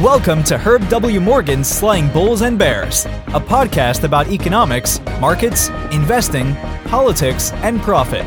Welcome to Herb W. Morgan's Slaying Bulls and Bears, a podcast about economics, markets, investing, politics, and profit.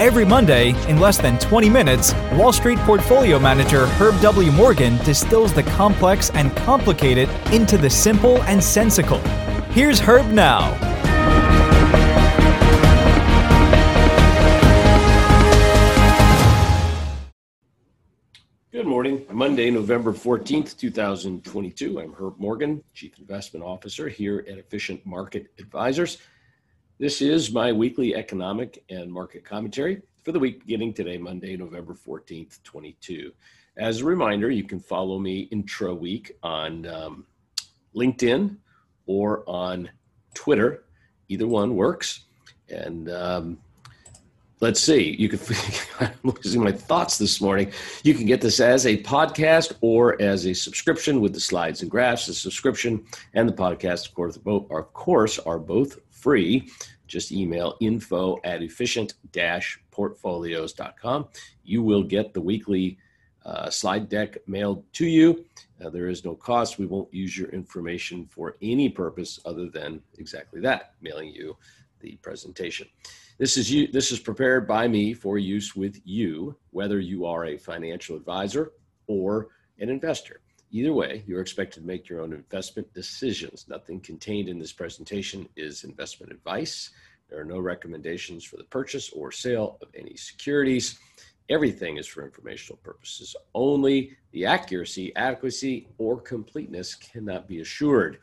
Every Monday, in less than 20 minutes, Wall Street portfolio manager Herb W. Morgan distills the complex and complicated into the simple and sensical. Here's Herb now. Morning. Monday, November 14th, 2022. I'm Herb Morgan, Chief Investment Officer here at Efficient Market Advisors. This is my weekly economic and market commentary for the week beginning today, Monday, November 14th, 22. As a reminder, you can follow me intra week on um, LinkedIn or on Twitter. Either one works. And um, let's see. You can i'm losing my thoughts this morning. You can get this as a podcast or as a subscription with the slides and graphs the subscription and the podcast of course of course are both free. Just email info at efficient-portfolios.com you will get the weekly uh, slide deck mailed to you. Uh, there is no cost. We won't use your information for any purpose other than exactly that mailing you the presentation this is you, this is prepared by me for use with you, whether you are a financial advisor or an investor. Either way, you're expected to make your own investment decisions. Nothing contained in this presentation is investment advice. There are no recommendations for the purchase or sale of any securities. Everything is for informational purposes only. The accuracy, adequacy, or completeness cannot be assured.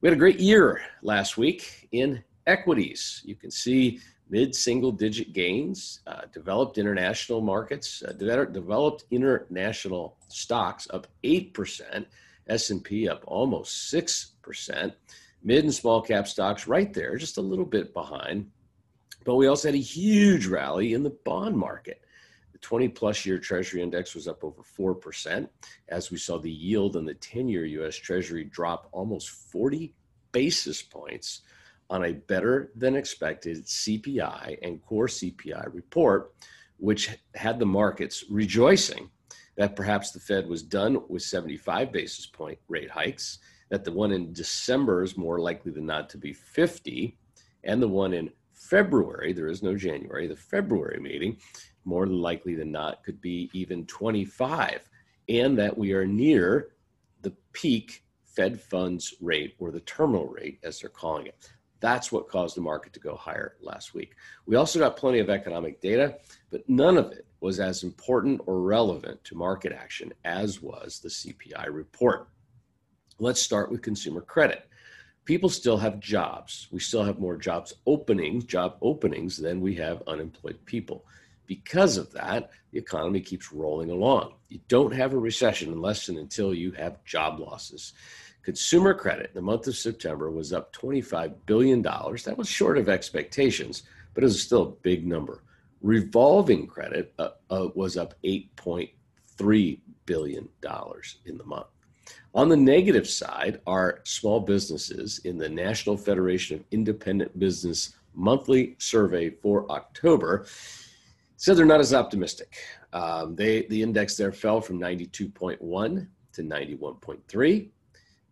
We had a great year last week in equities. You can see mid-single digit gains, uh, developed international markets, uh, developed international stocks up 8%, S&P up almost 6%, mid and small cap stocks right there, just a little bit behind. But we also had a huge rally in the bond market. The 20 plus year Treasury index was up over 4%, as we saw the yield on the 10 year US Treasury drop almost 40 basis points on a better than expected CPI and core CPI report, which had the markets rejoicing that perhaps the Fed was done with 75 basis point rate hikes, that the one in December is more likely than not to be 50, and the one in February, there is no January, the February meeting, more likely than not could be even 25, and that we are near the peak Fed funds rate or the terminal rate, as they're calling it. That's what caused the market to go higher last week. We also got plenty of economic data, but none of it was as important or relevant to market action as was the CPI report. Let's start with consumer credit. People still have jobs. We still have more jobs openings, job openings than we have unemployed people. Because of that, the economy keeps rolling along. You don't have a recession unless and until you have job losses. Consumer credit in the month of September was up $25 billion. That was short of expectations, but it was still a big number. Revolving credit uh, uh, was up $8.3 billion in the month. On the negative side are small businesses in the National Federation of Independent Business monthly survey for October said they're not as optimistic. Um, they the index there fell from 92.1 to 91.3.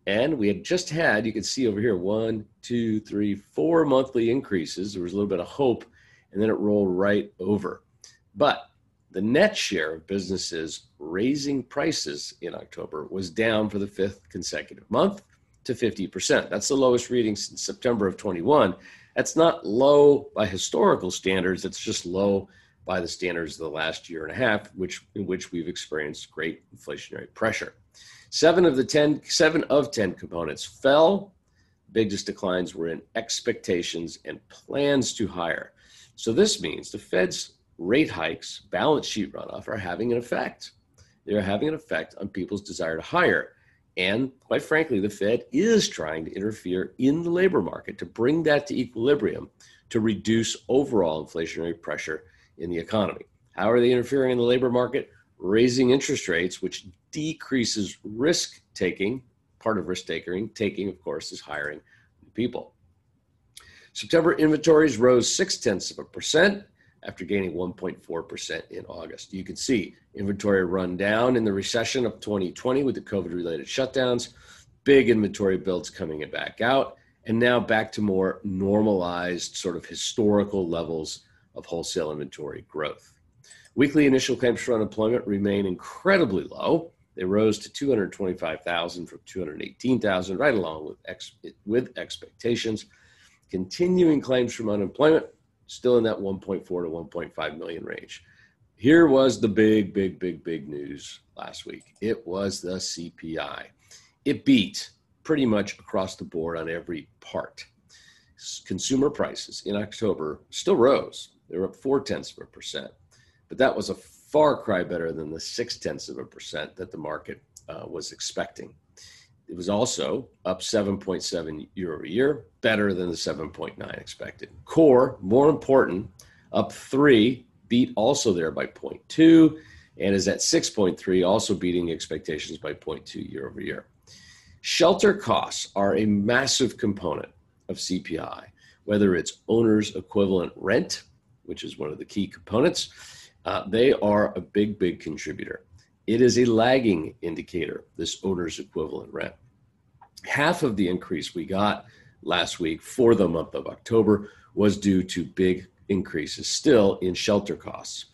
And we had just had, you can see over here, one, two, three, four monthly increases. There was a little bit of hope, and then it rolled right over. But the net share of businesses raising prices in October was down for the fifth consecutive month to 50%. That's the lowest reading since September of 21. That's not low by historical standards, it's just low by the standards of the last year and a half, which in which we've experienced great inflationary pressure. Seven of the 10, seven of 10 components fell. Biggest declines were in expectations and plans to hire. So this means the Fed's rate hikes, balance sheet runoff are having an effect. They're having an effect on people's desire to hire. And quite frankly, the Fed is trying to interfere in the labor market to bring that to equilibrium to reduce overall inflationary pressure in the economy. How are they interfering in the labor market? Raising interest rates, which decreases risk taking. Part of risk taking, taking, of course, is hiring people. September inventories rose six tenths of a percent after gaining 1.4% in August. You can see inventory run down in the recession of 2020 with the COVID related shutdowns, big inventory builds coming back out, and now back to more normalized, sort of historical levels of wholesale inventory growth. Weekly initial claims for unemployment remain incredibly low. They rose to 225,000 from 218,000, right along with, ex- with expectations. Continuing claims from unemployment still in that 1.4 to 1.5 million range. Here was the big, big, big, big news last week. It was the CPI. It beat pretty much across the board on every part. Consumer prices in October still rose. They were up four tenths of a percent, but that was a far cry better than the six tenths of a percent that the market uh, was expecting. It was also up 7.7 year over year, better than the 7.9 expected. Core, more important, up three, beat also there by 0.2, and is at 6.3, also beating expectations by 0.2 year over year. Shelter costs are a massive component of CPI, whether it's owner's equivalent rent, which is one of the key components, uh, they are a big, big contributor. It is a lagging indicator, this owner's equivalent rent. Half of the increase we got last week for the month of October was due to big increases still in shelter costs.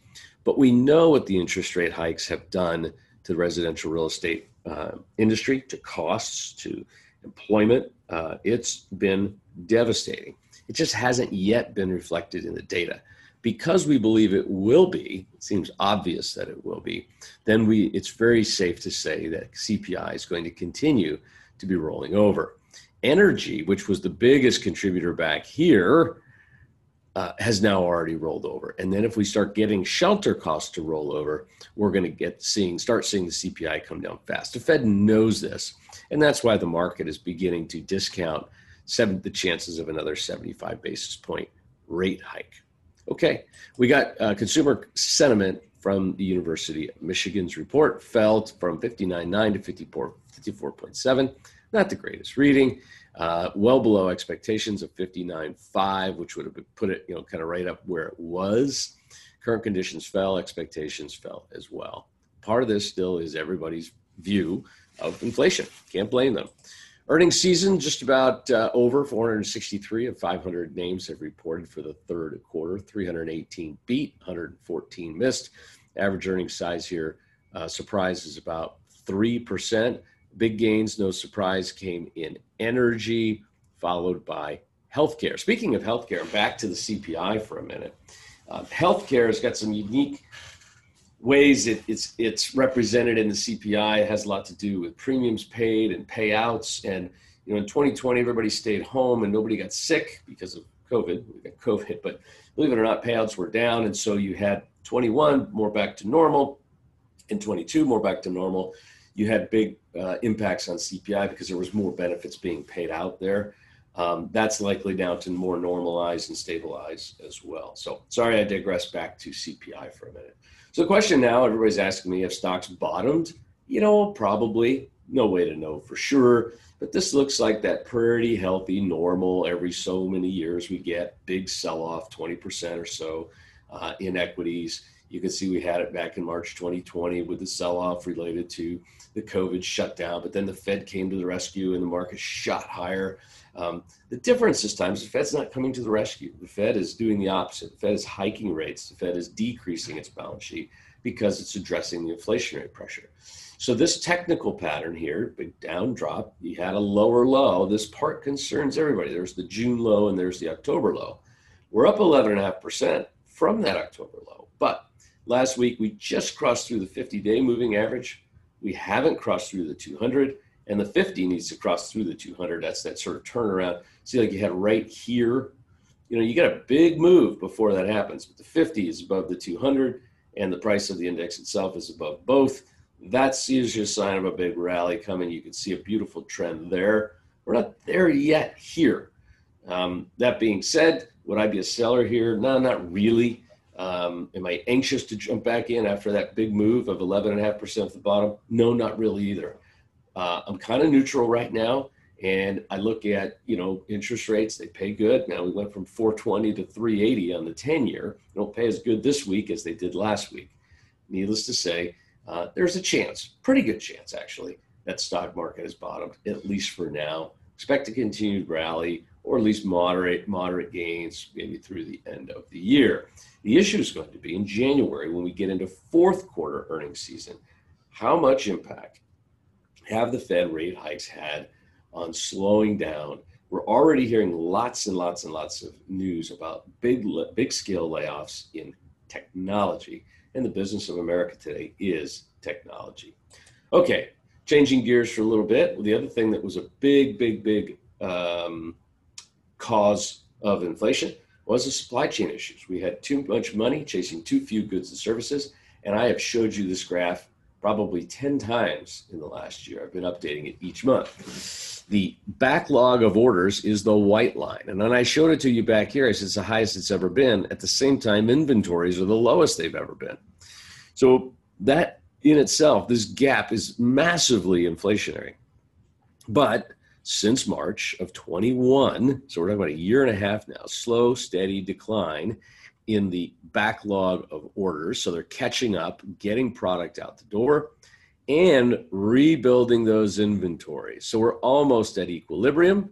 But we know what the interest rate hikes have done to the residential real estate uh, industry, to costs, to employment. Uh, it's been devastating. It just hasn't yet been reflected in the data because we believe it will be, it seems obvious that it will be, then we it's very safe to say that CPI is going to continue to be rolling over. Energy, which was the biggest contributor back here, uh, has now already rolled over. And then if we start getting shelter costs to roll over, we're going to get seeing start seeing the CPI come down fast. The Fed knows this, and that's why the market is beginning to discount seven, the chances of another 75 basis point rate hike. Okay, we got uh, consumer sentiment from the University of Michigan's report fell from 59.9 to 54, 54.7. Not the greatest reading, uh, well below expectations of 59.5, which would have put it, you know, kind of right up where it was. Current conditions fell, expectations fell as well. Part of this still is everybody's view of inflation. Can't blame them. Earnings season just about uh, over. 463 of 500 names have reported for the third quarter. 318 beat, 114 missed. Average earnings size here, uh, surprise is about 3%. Big gains, no surprise, came in energy, followed by healthcare. Speaking of healthcare, back to the CPI for a minute. Uh, healthcare has got some unique ways it, it's it's represented in the CPI. Has a lot to do with premiums paid and payouts. And you know, in 2020, everybody stayed home and nobody got sick because of COVID. We got COVID, but believe it or not, payouts were down, and so you had 21 more back to normal, and 22 more back to normal. You had big uh, impacts on CPI because there was more benefits being paid out there. Um, that's likely now to more normalize and stabilize as well. So sorry, I digress back to CPI for a minute. So the question now, everybody's asking me if stocks bottomed. You know, probably. No way to know for sure. But this looks like that pretty healthy, normal, every so many years we get big sell off, 20% or so uh, in equities. You can see we had it back in March 2020 with the sell off related to the COVID shutdown, but then the Fed came to the rescue and the market shot higher. Um, the difference this time is the Fed's not coming to the rescue. The Fed is doing the opposite. The Fed is hiking rates. The Fed is decreasing its balance sheet because it's addressing the inflationary pressure. So this technical pattern here, big down drop, you had a lower low. This part concerns everybody. There's the June low and there's the October low. We're up 11.5% from that October low. But last week we just crossed through the 50-day moving average. We haven't crossed through the 200 and the 50 needs to cross through the 200. That's that sort of turnaround. See, like you had right here, you know, you got a big move before that happens. But the 50 is above the 200, and the price of the index itself is above both. That's usually a sign of a big rally coming. You can see a beautiful trend there. We're not there yet here. Um, that being said, would I be a seller here? No, not really. Um, am I anxious to jump back in after that big move of 11.5% at the bottom? No, not really either. Uh, I'm kind of neutral right now. And I look at, you know, interest rates, they pay good. Now we went from 420 to 380 on the 10 year. Don't pay as good this week as they did last week. Needless to say, uh, there's a chance, pretty good chance actually, that stock market has bottomed, at least for now. Expect a continued rally or at least moderate moderate gains maybe through the end of the year. The issue is going to be in January when we get into fourth quarter earnings season. How much impact have the Fed rate hikes had on slowing down? We're already hearing lots and lots and lots of news about big big scale layoffs in technology, and the business of America today is technology. Okay, changing gears for a little bit. The other thing that was a big, big, big um, cause of inflation was the supply chain issues. We had too much money chasing too few goods and services. And I have showed you this graph probably 10 times in the last year. I've been updating it each month. The backlog of orders is the white line. And then I showed it to you back here. I said it's the highest it's ever been. At the same time, inventories are the lowest they've ever been. So that in itself, this gap is massively inflationary. But since March of 21. So we're talking about a year and a half now, slow, steady decline in the backlog of orders. So they're catching up, getting product out the door, and rebuilding those inventories. So we're almost at equilibrium.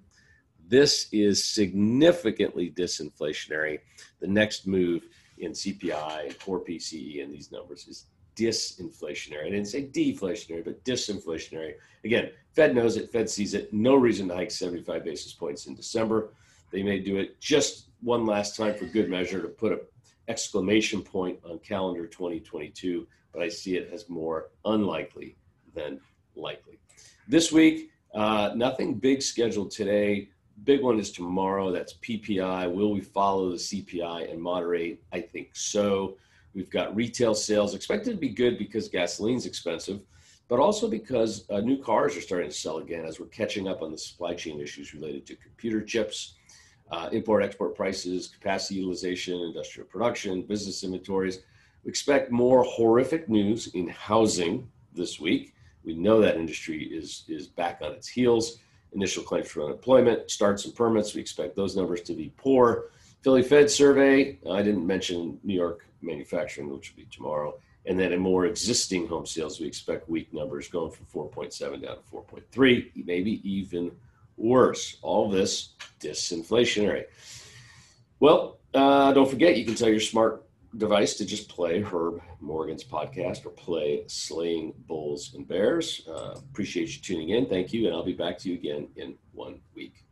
This is significantly disinflationary. The next move in CPI and core PCE and these numbers is disinflationary. I didn't say deflationary, but disinflationary. Again, Fed knows it, Fed sees it. No reason to hike 75 basis points in December. They may do it just one last time for good measure to put an exclamation point on calendar 2022, but I see it as more unlikely than likely. This week, uh, nothing big scheduled today. Big one is tomorrow. That's PPI. Will we follow the CPI and moderate? I think so. We've got retail sales expected to be good because gasoline's expensive, but also because uh, new cars are starting to sell again as we're catching up on the supply chain issues related to computer chips, uh, import export prices, capacity utilization, industrial production, business inventories. We expect more horrific news in housing this week. We know that industry is, is back on its heels. Initial claims for unemployment, starts and permits, we expect those numbers to be poor. Philly Fed survey, I didn't mention New York manufacturing, which will be tomorrow. And then in more existing home sales, we expect weak numbers going from 4.7 down to 4.3, maybe even worse. All this disinflationary. Well, uh, don't forget, you can tell your smart device to just play Herb Morgan's podcast or play Slaying Bulls and Bears. Uh, appreciate you tuning in. Thank you. And I'll be back to you again in one week.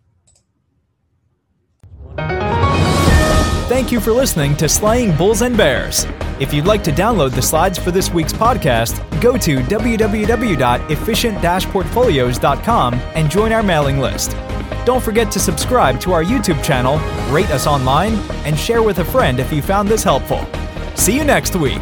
Thank you for listening to Slaying Bulls and Bears. If you'd like to download the slides for this week's podcast, go to www.efficient-portfolios.com and join our mailing list. Don't forget to subscribe to our YouTube channel, rate us online, and share with a friend if you found this helpful. See you next week.